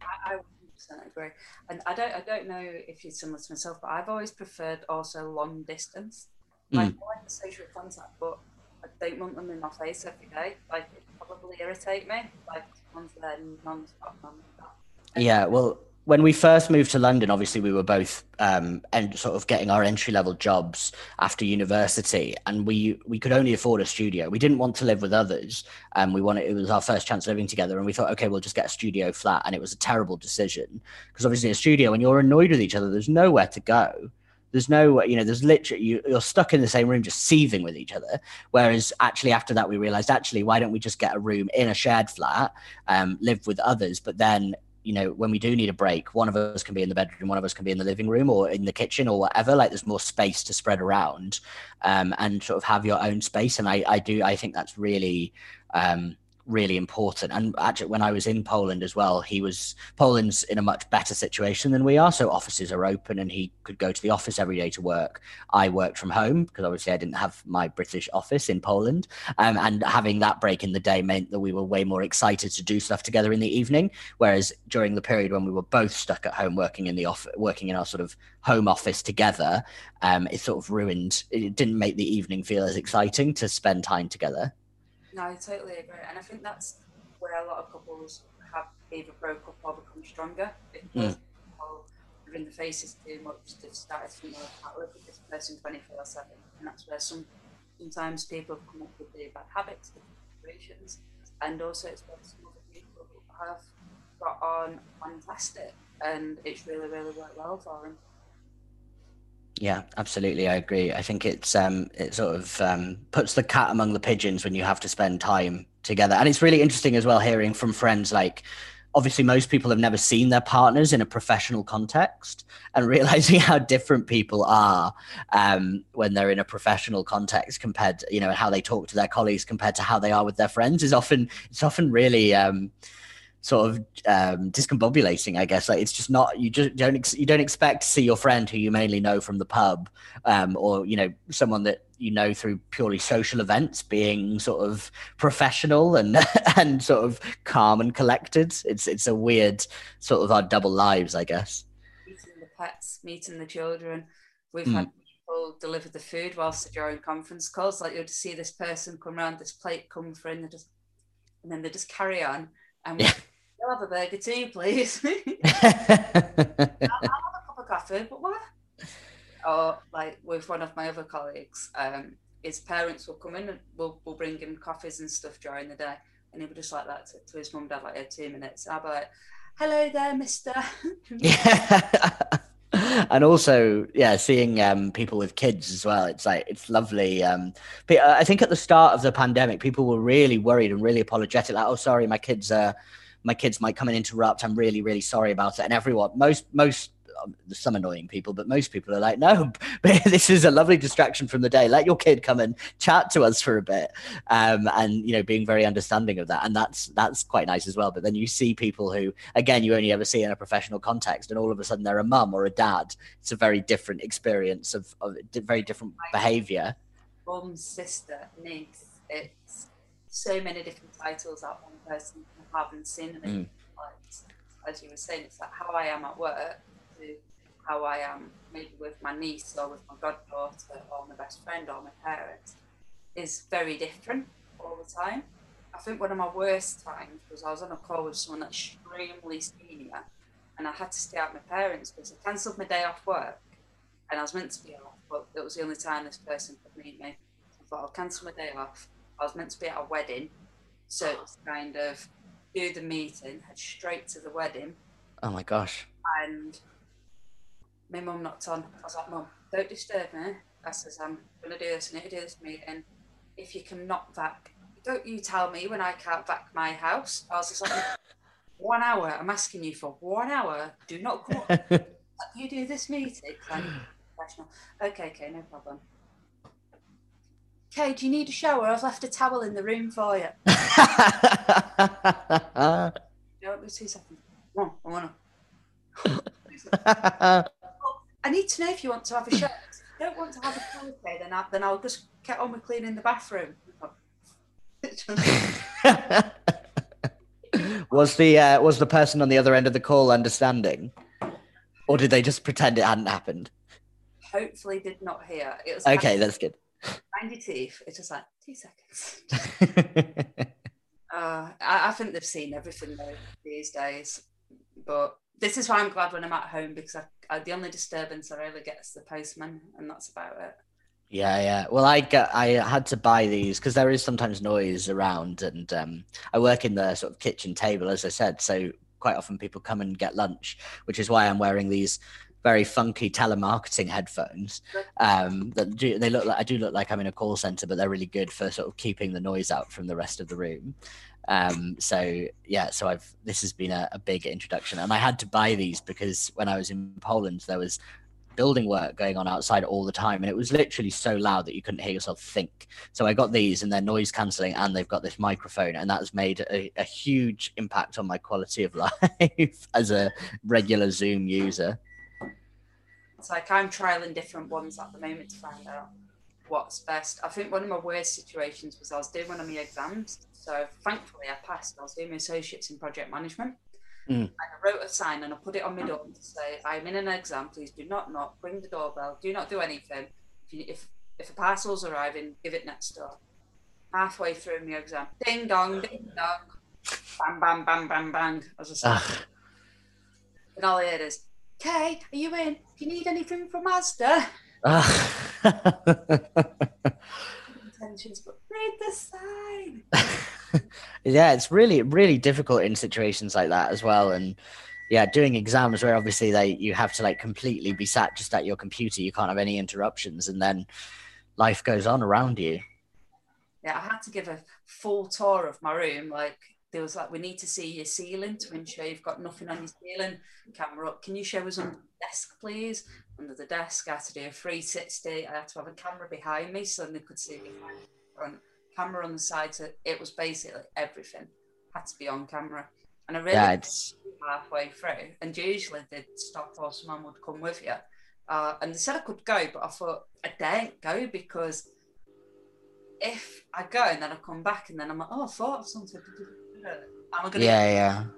I 100% agree, and I don't I don't know if you're similar to myself, but I've always preferred also long distance. Hmm. Like mm. I like the social contact, but I don't want them in my face every day. Like it probably irritate me. Like one's there non-stop, non-stop. Yeah, well, when we first moved to London, obviously we were both um, and sort of getting our entry level jobs after university, and we we could only afford a studio. We didn't want to live with others, and we wanted it was our first chance living together, and we thought, okay, we'll just get a studio flat, and it was a terrible decision because obviously a studio when you're annoyed with each other, there's nowhere to go. There's no, you know, there's literally you, you're stuck in the same room just seething with each other. Whereas actually after that we realized actually why don't we just get a room in a shared flat, um, live with others, but then you know, when we do need a break, one of us can be in the bedroom, one of us can be in the living room or in the kitchen or whatever. Like there's more space to spread around um, and sort of have your own space. And I, I do, I think that's really, um, really important. And actually, when I was in Poland as well, he was Poland's in a much better situation than we are. So offices are open, and he could go to the office every day to work. I worked from home because obviously I didn't have my British office in Poland, um, and having that break in the day meant that we were way more excited to do stuff together in the evening. Whereas during the period when we were both stuck at home working in the office, working in our sort of home office together, um, it sort of ruined. It didn't make the evening feel as exciting to spend time together. No, I totally agree, and I think that's where a lot of couples have either broke up or become stronger because mm. people are in the faces too much. They've started to think, "I live with this person twenty four 7 and that's where some sometimes people have come up with the bad habits, situations, and also it's where some other people have got on fantastic, and it's really really worked well for them. Yeah, absolutely. I agree. I think it's um, it sort of um, puts the cat among the pigeons when you have to spend time together, and it's really interesting as well hearing from friends like. Obviously, most people have never seen their partners in a professional context, and realizing how different people are um, when they're in a professional context compared, to, you know, how they talk to their colleagues compared to how they are with their friends is often it's often really um, sort of um, discombobulating, I guess. Like it's just not you just don't ex- you don't expect to see your friend who you mainly know from the pub, um, or you know someone that you know through purely social events being sort of professional and and sort of calm and collected. It's it's a weird sort of our double lives, I guess. Meeting the pets, meeting the children. We've mm. had people deliver the food whilst during conference calls. Like you'll just see this person come around, this plate come for, and they just and then they just carry on. And yeah. I'll have a burger too, please. I'll, I'll, have a cup of coffee, but what? Or like with one of my other colleagues, um, his parents will come in and we'll, we'll bring him coffees and stuff during the day. And he would just like that to, to his mum dad, like, yeah, two minutes. I'll be like, hello there, mister. yeah. and also yeah seeing um, people with kids as well it's like it's lovely um, but uh, i think at the start of the pandemic people were really worried and really apologetic like oh sorry my kids are my kids might come and interrupt. I'm really, really sorry about it. And everyone, most, most um, some annoying people, but most people are like, no, this is a lovely distraction from the day. Let your kid come and chat to us for a bit, um, and you know, being very understanding of that, and that's that's quite nice as well. But then you see people who, again, you only ever see in a professional context, and all of a sudden they're a mum or a dad. It's a very different experience of, of very different behaviour. Mum, sister, niece. It's so many different titles that one person have and seen. And Mm. like, as you were saying, it's like how I am at work to how I am maybe with my niece or with my goddaughter or my best friend or my parents is very different all the time. I think one of my worst times was I was on a call with someone extremely senior and I had to stay at my parents because I cancelled my day off work and I was meant to be off, but it was the only time this person could meet me. I thought I'll cancel my day off. I was meant to be at a wedding, so it's kind of do the meeting, head straight to the wedding, Oh my gosh. and my mum knocked on. I was like, Mum, don't disturb me. I says, I'm gonna do this, need to do this meeting. If you can knock back, don't you tell me when I can't back my house. I was just like, one hour, I'm asking you for one hour. Do not come up. You do this meeting. I'm professional. Okay, okay, no problem. Okay, do you need a shower? I've left a towel in the room for you. No, wait two seconds. Come on, I wanna. I need to know if you want to have a shower. If you don't want to have a shower, okay, then, I, then I'll just get on with cleaning the bathroom. was the uh, was the person on the other end of the call understanding, or did they just pretend it hadn't happened? Hopefully, did not hear. It was Okay, that's good. Mind your teeth. It's just like two seconds. Uh, I, I think they've seen everything though these days. But this is why I'm glad when I'm at home because I, I, the only disturbance I really get is the postman, and that's about it. Yeah, yeah. Well, I got, I had to buy these because there is sometimes noise around, and um, I work in the sort of kitchen table, as I said. So quite often people come and get lunch, which is why I'm wearing these very funky telemarketing headphones. Um, that do, they look like I do look like I'm in a call center, but they're really good for sort of keeping the noise out from the rest of the room. Um, so yeah, so I've this has been a, a big introduction, and I had to buy these because when I was in Poland, there was building work going on outside all the time and it was literally so loud that you couldn't hear yourself think so i got these and they're noise cancelling and they've got this microphone and that's made a, a huge impact on my quality of life as a regular zoom user It's like I'm trialing different ones at the moment to find out what's best. I think one of my worst situations was I was doing one of my exams. So thankfully I passed. I was doing my associates in project management. Mm. And I wrote a sign and I put it on my door to say, I'm in an exam, please do not knock, ring the doorbell, do not do anything. If you, if if a parcel's arriving, give it next door. Halfway through my exam, ding dong, ding dong, bang bang bang bang bang. As I said. Ugh. And all I heard is, Kay, are you in? Do you need anything from Asda? Ah. Ugh. Intentions, but read the sign. yeah, it's really, really difficult in situations like that as well. And yeah, doing exams where obviously they you have to like completely be sat just at your computer, you can't have any interruptions, and then life goes on around you. Yeah, I had to give a full tour of my room. Like there was like, we need to see your ceiling to ensure you've got nothing on your ceiling. Camera up. Can you show us on the desk, please? Under the desk, I had to do a 360. I had to have a camera behind me so they could see me front. Camera on the side. So it was basically everything had to be on camera. And I really Yeah, halfway through, and usually they'd stop or someone would come with you. Uh, and they said I could go, but I thought I daren't go because if I go and then I come back and then I'm like, oh, I thought of something. I gonna yeah, yeah.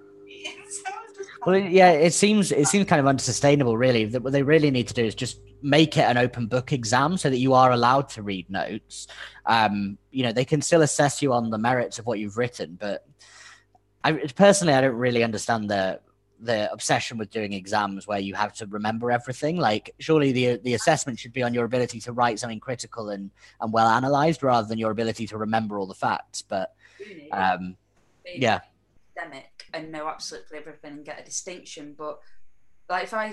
So I was just Well, yeah, it seems it seems kind of unsustainable, really. That what they really need to do is just make it an open book exam so that you are allowed to read notes. Um, you know, they can still assess you on the merits of what you've written, but I personally I don't really understand the the obsession with doing exams where you have to remember everything. Like, surely the the assessment should be on your ability to write something critical and and well analyzed, rather than your ability to remember all the facts. But um, be yeah, academic and know absolutely everything and get a distinction. But like if I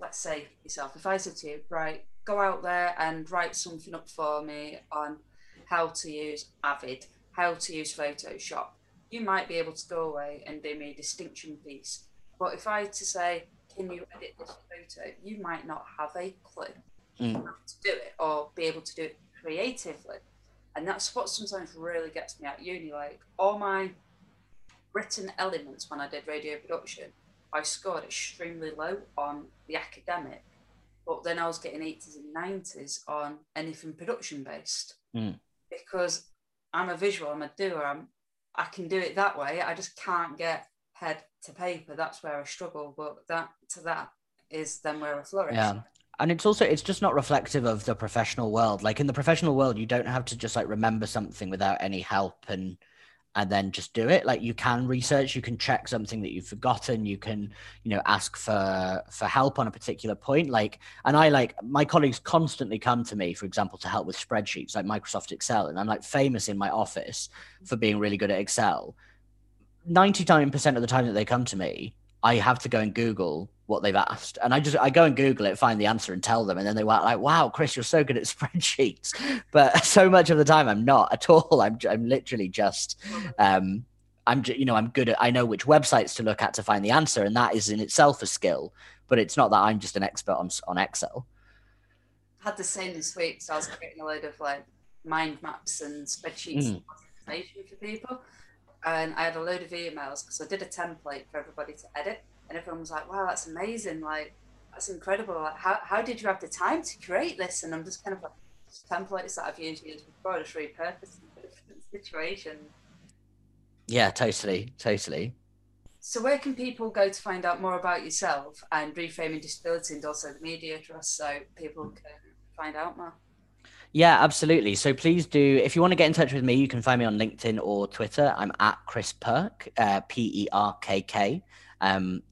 let's say yourself, if I said to you, right, go out there and write something up for me on how to use Avid, how to use Photoshop, you might be able to go away and do me a distinction piece. But if I to say, can you edit this photo? You might not have a clue Mm. how to do it or be able to do it creatively. And that's what sometimes really gets me at uni. Like all my written elements when I did radio production, I scored extremely low on the academic, but then I was getting 80s and 90s on anything production based Mm. because I'm a visual, I'm a doer, I'm, I can do it that way. I just can't get head to paper. That's where I struggle. But that to that is then where I flourish. Yeah. And it's also it's just not reflective of the professional world. Like in the professional world, you don't have to just like remember something without any help and and then just do it. Like you can research, you can check something that you've forgotten, you can, you know, ask for for help on a particular point. Like and I like my colleagues constantly come to me, for example, to help with spreadsheets like Microsoft Excel. And I'm like famous in my office for being really good at Excel. 99% of the time that they come to me, I have to go and Google what they've asked. And I just I go and Google it, find the answer and tell them. And then they were like, wow, Chris, you're so good at spreadsheets. But so much of the time I'm not at all. I'm I'm literally just um I'm you know, I'm good at I know which websites to look at to find the answer. And that is in itself a skill. But it's not that I'm just an expert on on Excel. I had the same this week, so I was creating a load of like mind maps and spreadsheets Mm. for people. And I had a load of emails because I did a template for everybody to edit, and everyone was like, "Wow, that's amazing! Like, that's incredible! Like, how, how did you have the time to create this?" And I'm just kind of like, templates that I've used used before, just repurposed for different situations. Yeah, totally, totally. So, where can people go to find out more about yourself and reframing disability and also the media trust so people can find out more? Yeah, absolutely. So please do, if you want to get in touch with me, you can find me on LinkedIn or Twitter. I'm at Chris Perk, uh, P E R K K. Um,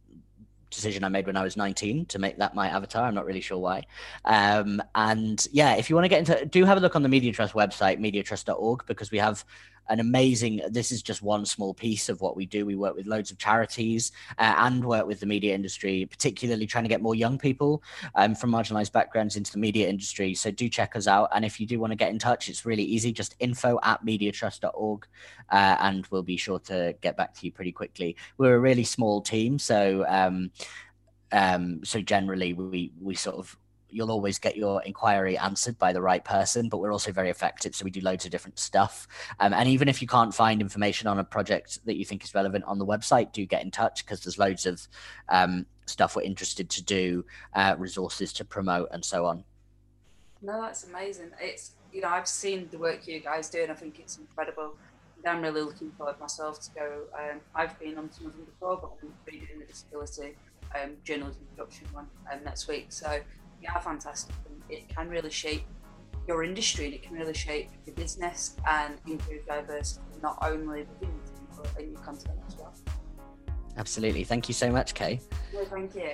decision I made when I was 19 to make that my avatar. I'm not really sure why. Um, and yeah, if you want to get into, do have a look on the Media Trust website, mediatrust.org, because we have an amazing. This is just one small piece of what we do. We work with loads of charities uh, and work with the media industry, particularly trying to get more young people um, from marginalized backgrounds into the media industry. So do check us out. And if you do want to get in touch, it's really easy. Just info at mediatrust.org uh, and we'll be sure to get back to you pretty quickly. We're a really small team. So, um, um, so generally we, we sort of, you'll always get your inquiry answered by the right person, but we're also very effective. So we do loads of different stuff. Um, and even if you can't find information on a project that you think is relevant on the website, do get in touch because there's loads of um, stuff we're interested to do, uh, resources to promote, and so on. No, that's amazing. It's you know I've seen the work you guys do, and I think it's incredible. I'm really looking forward myself to go. Um, I've been on some of them before, but I'm redoing the disability um, journalism production one um, next week. So yeah, fantastic. And it can really shape your industry, and it can really shape your business and improve diversity not only within the team but in your content as well. Absolutely. Thank you so much, Kay. No, thank you.